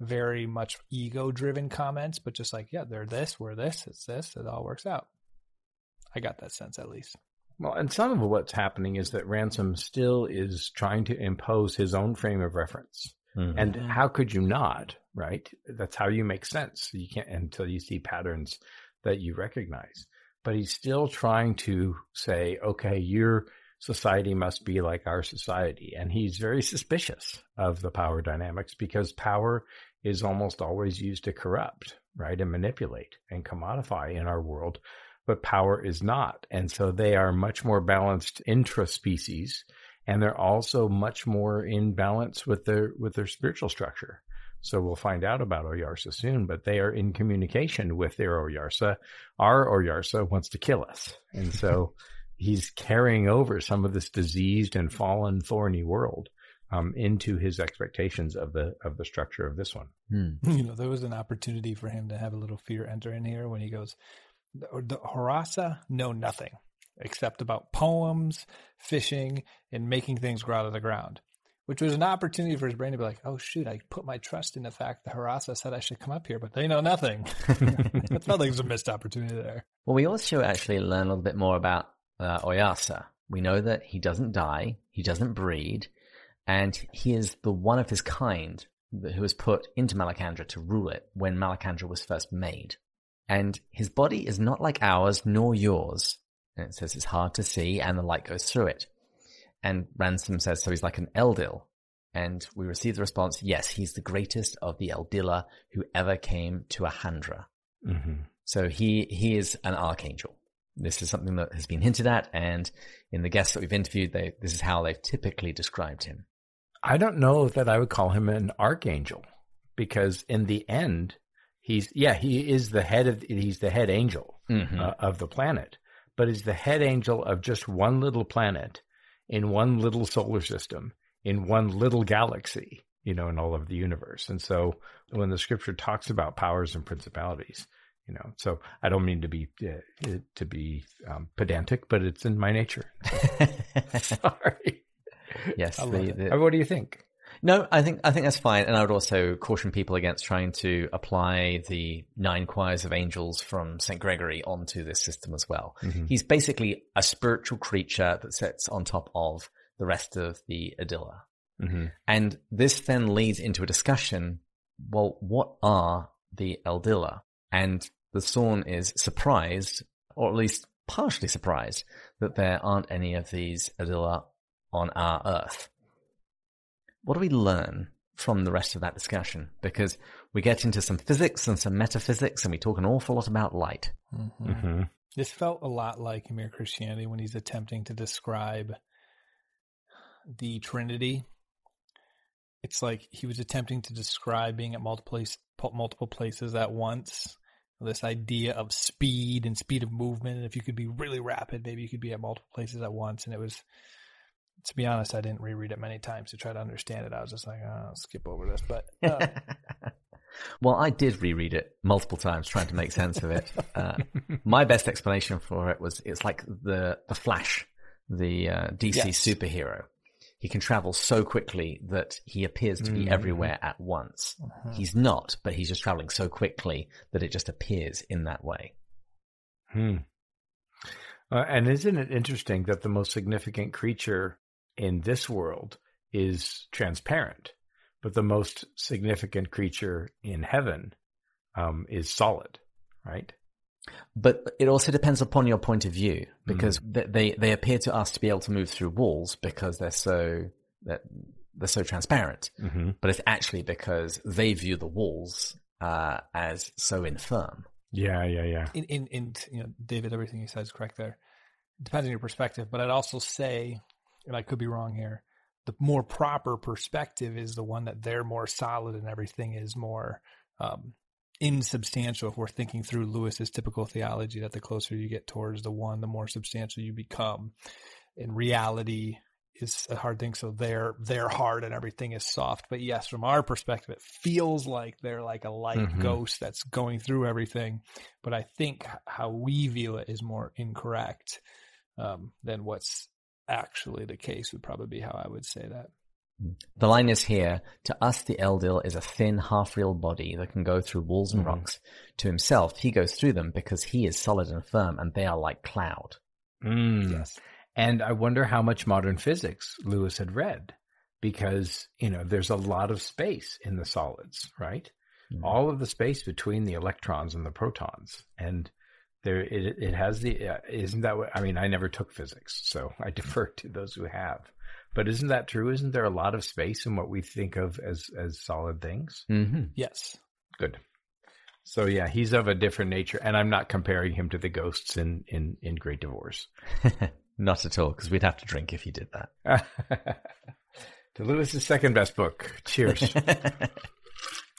very much ego driven comments, but just like, yeah, they're this, we're this, it's this, it all works out. I got that sense at least. Well, and some of what's happening is that Ransom still is trying to impose his own frame of reference. Mm-hmm. And how could you not, right? That's how you make sense. You can't until you see patterns that you recognize. But he's still trying to say, okay, you're society must be like our society. And he's very suspicious of the power dynamics because power is almost always used to corrupt, right? And manipulate and commodify in our world, but power is not. And so they are much more balanced intra-species and they're also much more in balance with their, with their spiritual structure. So we'll find out about Oyarsa soon, but they are in communication with their Oyarsa. Our Oyarsa wants to kill us. And so he's carrying over some of this diseased and fallen thorny world um, into his expectations of the of the structure of this one. Hmm. You know, there was an opportunity for him to have a little fear enter in here when he goes, the, the Hrossa know nothing except about poems, fishing, and making things grow out of the ground. Which was an opportunity for his brain to be like, "Oh shoot! I put my trust in the fact that Hrossa said I should come up here, but they know nothing." it felt like it was a missed opportunity there. Well, we also actually learn a little bit more about uh, Oyarsa. We know that he doesn't die, he doesn't breed, and he is the one of his kind who was put into Malacandra to rule it when Malacandra was first made. And his body is not like ours nor yours. And it says it's hard to see and the light goes through it. And Ransom says, so he's like an Eldil. And we receive the response, yes, he's the greatest of the Eldila who ever came to Ahandra. Mm-hmm. So he, he is an archangel. This is something that has been hinted at, and in the guests that we've interviewed, they, this is how they've typically described him. I don't know that I would call him an archangel because in the end, he's yeah he is the head of he's the head angel mm-hmm. uh, of the planet, but he's the head angel of just one little planet in one little solar system in one little galaxy, you know, in all of the universe. And so when the scripture talks about powers and principalities, you know. So I don't mean to be uh, to be um, pedantic, but it's in my nature. Sorry. Yes. The, the, what do you think? No, I think I think that's fine, and I would also caution people against trying to apply the nine choirs of angels from Saint Gregory onto this system as well. Mm-hmm. He's basically a spiritual creature that sits on top of the rest of the Eldila, mm-hmm. and this then leads into a discussion. Well, what are the Eldila? And the Sorn is surprised, or at least partially surprised, that there aren't any of these Eldila on our Earth. What do we learn from the rest of that discussion? Because we get into some physics and some metaphysics, and we talk an awful lot about light. Mm-hmm. Mm-hmm. This felt a lot like Mere Christianity when he's attempting to describe the Trinity. It's like he was attempting to describe being at multiple, multiple places at once this idea of speed and speed of movement. And if you could be really rapid, maybe you could be at multiple places at once. And it was, to be honest, I didn't reread it many times to try to understand it. I was just like, oh, I'll skip over this. But uh, well, I did reread it multiple times trying to make sense of it. Uh, my best explanation for it was it's like the the Flash, the uh, DC yes. superhero he can travel so quickly that he appears to be mm. everywhere at once. Uh-huh. He's not, but he's just traveling so quickly that it just appears in that way. Hmm. Uh, and isn't it interesting that the most significant creature in this world is transparent, but the most significant creature in heaven um, is solid, right? But it also depends upon your point of view because mm. they they appear to us to be able to move through walls because they're so they're, they're so transparent. Mm-hmm. But it's actually because they view the walls uh, as so infirm. Yeah, yeah, yeah. In, in in you know, David, everything you said is correct there. It depends on your perspective, but I'd also say, and I could be wrong here, the more proper perspective is the one that they're more solid and everything is more um, insubstantial if we're thinking through Lewis's typical theology that the closer you get towards the one, the more substantial you become. In reality is a hard thing. So they're they're hard and everything is soft. But yes, from our perspective, it feels like they're like a light mm-hmm. ghost that's going through everything. But I think how we view it is more incorrect um, than what's actually the case would probably be how I would say that. The line is here, to us the Eldil is a thin, half-real body that can go through walls and mm. rocks. To himself, he goes through them because he is solid and firm and they are like cloud. Mm. Yes. And I wonder how much modern physics Lewis had read because, you know, there's a lot of space in the solids, right? Mm. All of the space between the electrons and the protons. And there it, it has the uh, isn't that what I mean I never took physics so I defer to those who have. But isn't that true? Isn't there a lot of space in what we think of as as solid things? Hmm Yes. good. So yeah he's of a different nature and I'm not comparing him to the ghosts in in in Great Divorce. Not at all, because we'd have to drink if he did that. to Lewis's second best book cheers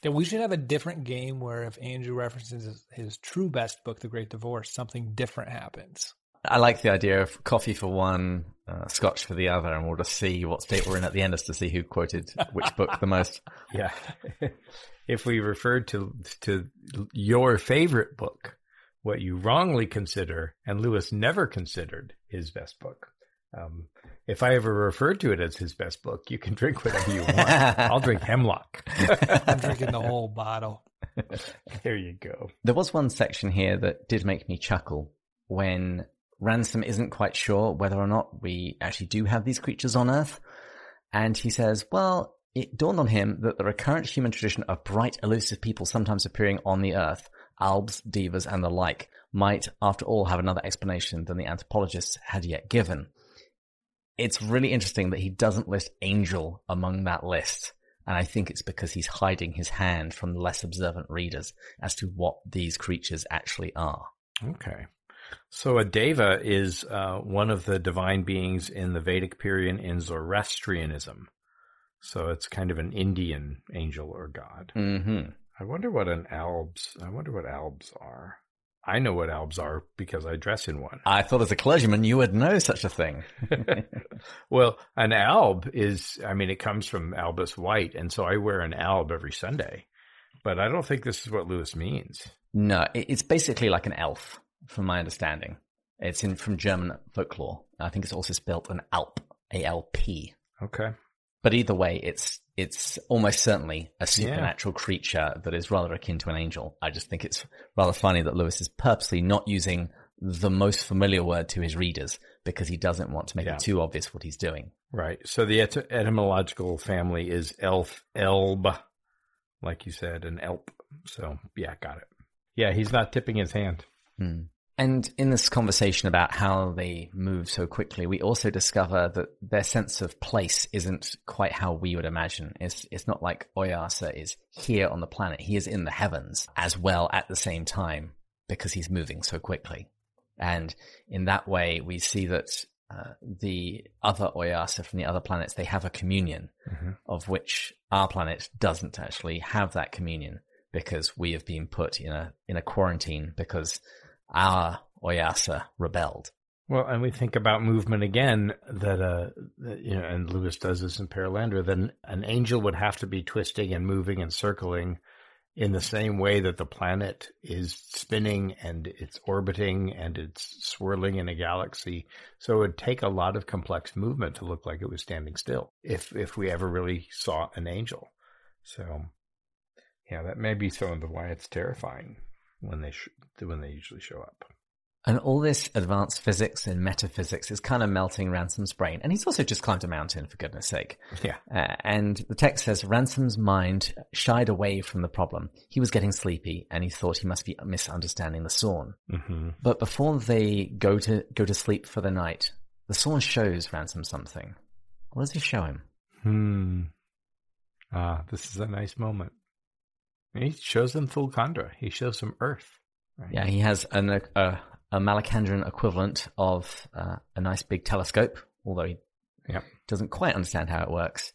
Yeah, we should have a different game where if Andrew references his, his true best book, The Great Divorce, something different happens. I like the idea of coffee for one, uh, scotch for the other, and we'll just see what state we're in at the end as to see who quoted which book the most. Yeah. if we referred to to your favorite book, what you wrongly consider and Lewis never considered his best book. Um, if I ever referred to it as his best book, you can drink whatever you want. I'll drink hemlock. I'm drinking the whole bottle. there you go. There was one section here that did make me chuckle when Ransom isn't quite sure whether or not we actually do have these creatures on Earth. And he says, well, it dawned on him that the recurrent human tradition of bright, elusive people sometimes appearing on the Earth, albs, devas, and the like, might, after all, have another explanation than the anthropologists had yet given. It's really interesting that he doesn't list angel among that list. And I think it's because he's hiding his hand from less observant readers as to what these creatures actually are. Okay. So a deva is uh, one of the divine beings in the Vedic period in Zoroastrianism. So it's kind of an Indian angel or god. Mm-hmm. I wonder what an albs. I wonder what albs are. I know what albs are because I dress in one. I thought as a clergyman you would know such a thing. well, an alb is, I mean, it comes from albus white, and so I wear an alb every Sunday. But I don't think this is what Lewis means. No, it's basically like an elf, from my understanding. It's in from German folklore. I think it's also spelt an alp, A-L-P. Okay. But either way, it's it's almost certainly a supernatural creature that is rather akin to an angel. I just think it's rather funny that Lewis is purposely not using the most familiar word to his readers because he doesn't want to make Yeah. it too obvious what he's doing. Right. So the et- etymological family is elf, elb, like you said, an elp. So yeah, got it. Yeah, he's not tipping his hand. Hmm. And in this conversation about how they move so quickly, we also discover that their sense of place isn't quite how we would imagine. It's, it's not like Oyarsa is here on the planet. He is in the heavens as well at the same time because he's moving so quickly. And in that way, we see that uh, the other Oyarsa from the other planets, they have a communion Mhm. of which our planet doesn't actually have that communion because we have been put in a, in a quarantine because our Oyarsa rebelled. Well, and we think about movement again that, uh, that, you know, and Lewis does this in Perelandra, then an angel would have to be twisting and moving and circling in the same way that the planet is spinning and it's orbiting and it's swirling in a galaxy. So it would take a lot of complex movement to look like it was standing still if, if we ever really saw an angel. So yeah, that may be some of the why it's terrifying when they, sh- when they usually show up. And all this advanced physics and metaphysics is kind of melting Ransom's brain. And he's also just climbed a mountain, for goodness sake. Yeah. Uh, and the text says Ransom's mind shied away from the problem. He was getting sleepy and he thought he must be misunderstanding the Sorn. hmm But before they go to, go to sleep for the night, the Sorn shows Ransom something. What does he show him? Hmm. Ah, this is a nice moment. He shows them Thulcandra. He shows them Earth. Right? Yeah, he has an, a, a Malacandran equivalent of uh, a nice big telescope, although he Yep. doesn't quite understand how it works.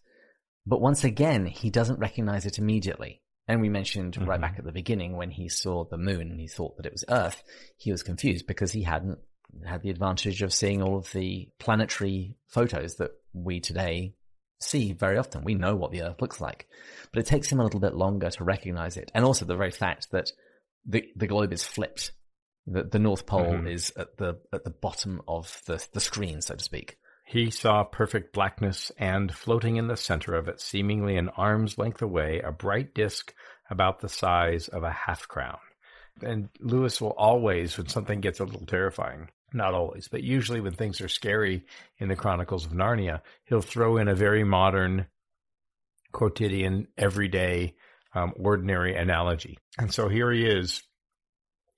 But once again, he doesn't recognize it immediately. And we mentioned right Mhm. back at the beginning when he saw the moon and he thought that it was Earth, he was confused because he hadn't had the advantage of seeing all of the planetary photos that we today see very often. We know what the Earth looks like, but it takes him a little bit longer to recognize it. And also the very fact that the, the globe is flipped. The, the North Pole Mhm. is at the, at the bottom of the, the screen, so to speak. He saw perfect blackness and floating in the center of it, seemingly an arm's length away, a bright disk about the size of a half crown. And Lewis will always, when something gets a little terrifying, not always, but usually when things are scary in the Chronicles of Narnia, he'll throw in a very modern, quotidian, everyday, um, ordinary analogy. And so here he is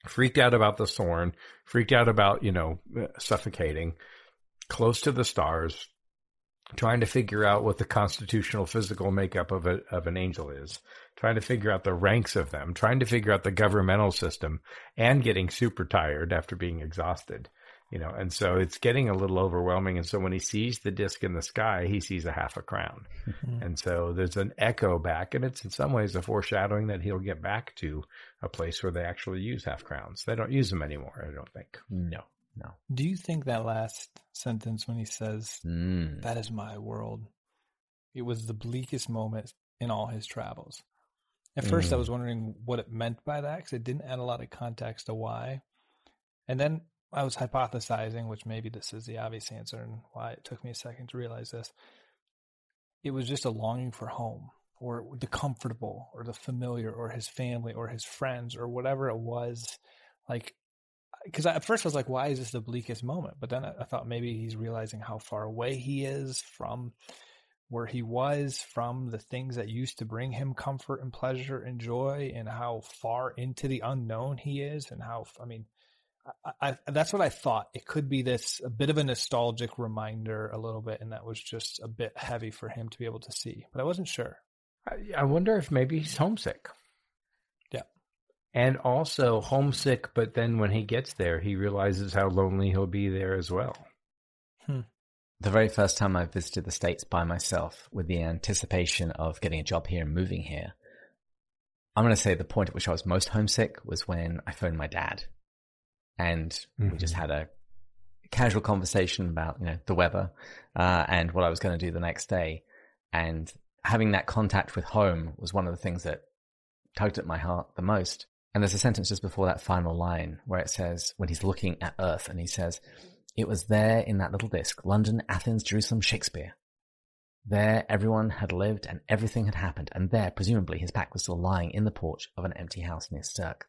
freaked out about the Sorn, freaked out about, you know, suffocating, close to the stars, trying to figure out what the constitutional physical makeup of a, of an angel is, trying to figure out the ranks of them, trying to figure out the governmental system and getting super tired after being exhausted. You know, and so it's getting a little overwhelming. And so when he sees the disc in the sky, he sees a half a crown. Mm-hmm. And so there's an echo back, and it's in some ways a foreshadowing that he'll get back to a place where they actually use half crowns. They don't use them anymore, I don't think. No. No. Do you think that last sentence when he says, mm. That is my world, it was the bleakest moment in all his travels? At first, mm. I was wondering what it meant by that because it didn't add a lot of context to why. And then I was hypothesizing, which maybe this is the obvious answer and why it took me a second to realize this. It was just a longing for home or the comfortable or the familiar or his family or his friends or whatever it was. Like because at first I was like, why is this the bleakest moment? But then I, I thought maybe he's realizing how far away he is from where he was, from the things that used to bring him comfort and pleasure and joy, and how far into the unknown he is, and how I mean, I, I, that's what I thought. It could be this a bit of a nostalgic reminder, a little bit, and that was just a bit heavy for him to be able to see. But I wasn't sure. I, I wonder if maybe he's homesick yeah and also homesick. But then when he gets there, he realizes how lonely he'll be there as well. Hmm. The very first time I visited the States by myself with the anticipation of getting a job here and moving here, I'm going to say the point at which I was most homesick was when I phoned my dad and mm-hmm. we just mm-hmm. had a casual conversation about, you know, the weather, uh, and what I was going to do the next day. And having that contact with home was one of the things that tugged at my heart the most. And there's a sentence just before that final line where it says, when he's looking at Earth and he says, it was there in that little disc, London, Athens, Jerusalem, Shakespeare. There everyone had lived and everything had happened, and there, presumably, his pack was still lying in the porch of an empty house near Sterk.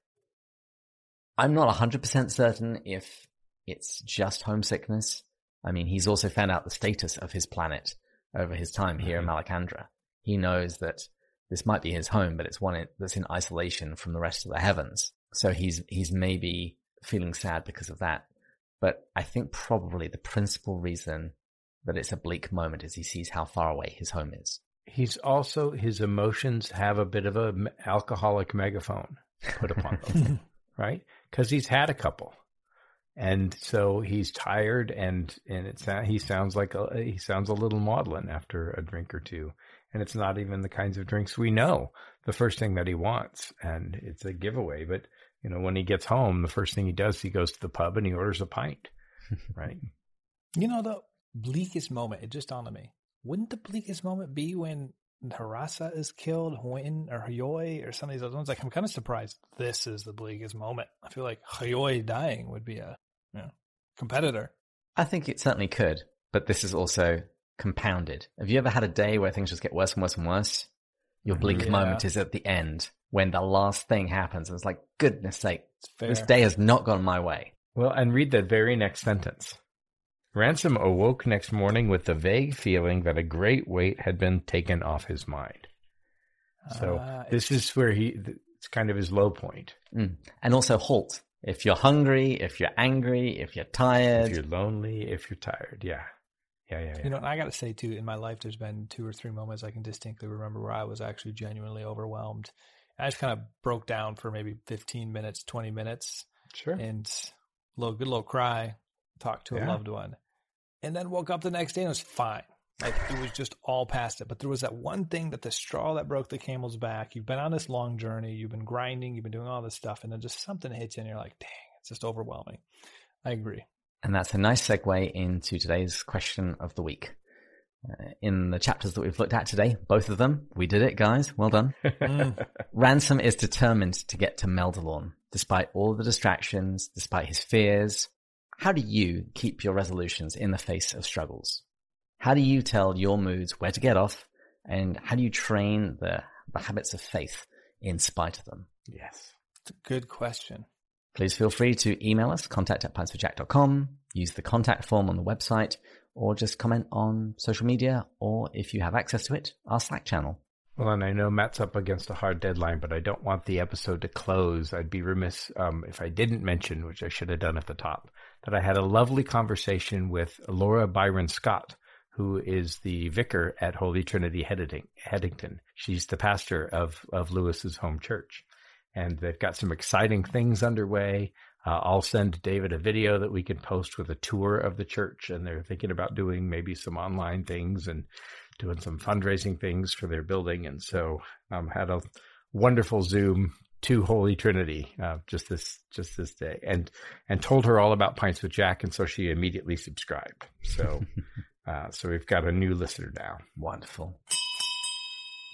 I'm not 100% certain if it's just homesickness. I mean, he's also found out the status of his planet over his time here in mm-hmm. Malacandra. He knows that this might be his home, but it's one that's in isolation from the rest of the heavens. So he's, he's maybe feeling sad because of that. But I think probably the principal reason that it's a bleak moment is he sees how far away his home is. He's also, his emotions have a bit of a alcoholic megaphone put upon them, right? Cause he's had a couple. And so he's tired and, and it's, he sounds like a, he sounds a little maudlin after a drink or two and it's not even the kinds of drinks we know the first thing that he wants and it's a giveaway but you know when he gets home the first thing he does he goes to the pub and he orders a pint right you know the bleakest moment it just dawned on me wouldn't the bleakest moment be when Hrossa is killed, Huin or Hyoi or some of these other ones. Like I'm kind of surprised this is the bleakest moment. I feel like Hyoi dying would be a you know, competitor. I think it certainly could, but this is also compounded. Have you ever had a day where things just get worse and worse and worse? Your bleak yeah. moment is at the end when the last thing happens. And it's like, goodness sake, this day has not gone my way. Well, and read the very next sentence. Ransom awoke next morning with the vague feeling that a great weight had been taken off his mind. So uh, this is where he, it's kind of his low point. Mm. And also halt. If you're hungry, if you're angry, if you're tired. If you're lonely, if you're tired. Yeah. Yeah, yeah, yeah. You know, and I got to say too, in my life, there's been two or three moments I can distinctly remember where I was actually genuinely overwhelmed. I just kind of broke down for maybe 15 minutes, 20 minutes. Sure. And a little, good little cry, talked to a loved one, and then woke up the next day and it was fine. Like it was just all past it. But there was that one thing that the straw that broke the camel's back. You've been on this long journey. You've been grinding. You've been doing all this stuff. And then just something hits you and you're like, dang, it's just overwhelming. I agree. And that's a nice segue into today's question of the week. Uh, in the chapters that we've looked at today, both of them, we did it, guys. Well done. mm. Ransom is determined to get to Meldilorn, despite all the distractions, despite his fears. How do you keep your resolutions in the face of struggles? How do you tell your moods where to get off? And how do you train the, the habits of faith in spite of them? Yes. It's a good question. Please feel free to email us, contact at pintswithjack.com, use the contact form on the website, or just comment on social media, or if you have access to it, our Slack channel. Well, and I know Matt's up against a hard deadline, but I don't want the episode to close. I'd be remiss um, if I didn't mention, which I should have done at the top, that I had a lovely conversation with Laura Byron Scott, who is the vicar at Holy Trinity Headington. She's the pastor of, of Lewis's home church. And they've got some exciting things underway. Uh, I'll send David a video that we can post with a tour of the church, and they're thinking about doing maybe some online things and doing some fundraising things for their building. And so um, had a wonderful Zoom to Holy Trinity uh, just this just this day, and and told her all about Pints with Jack, and so she immediately subscribed. So uh, so we've got a new listener now. Wonderful.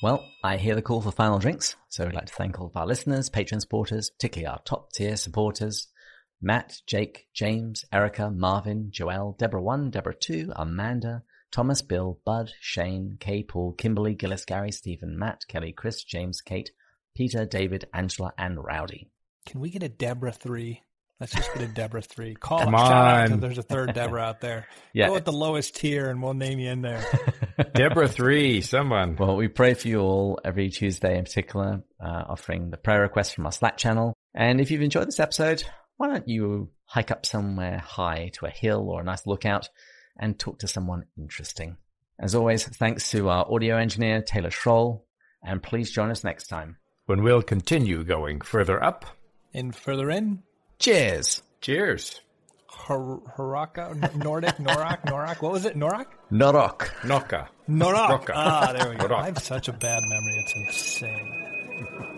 Well, I hear the call for final drinks, so we'd like to thank all of our listeners, patron supporters, particularly our top tier supporters. Matt, Jake, James, Erica, Marvin, Joelle, Deborah 1, Deborah 2, Amanda, Thomas, Bill, Bud, Shane, Kay, Paul, Kimberly, Gillis, Gary, Stephen, Matt, Kelly, Chris, James, Kate, Peter, David, Angela, and Rowdy. Can we get a Deborah three? Let's just get a Deborah three. Call Come Shout out on. there's a third Deborah out there. Yeah. Go with the lowest tier and we'll name you in there. Deborah three, someone. Well, we pray for you all every Tuesday in particular, uh, offering the prayer requests from our Slack channel. And if you've enjoyed this episode, why don't you hike up somewhere high to a hill or a nice lookout and talk to someone interesting? As always, thanks to our audio engineer, Taylor Schroll, and please join us next time. when we'll continue going further up. And further in, Cheers! Cheers. Har- Haraka, Nordic, Norak, Norak. What was it? Norak? Norok! Noka. Norak. Rocka. Ah, there we go. Norak. I have such a bad memory. It's insane.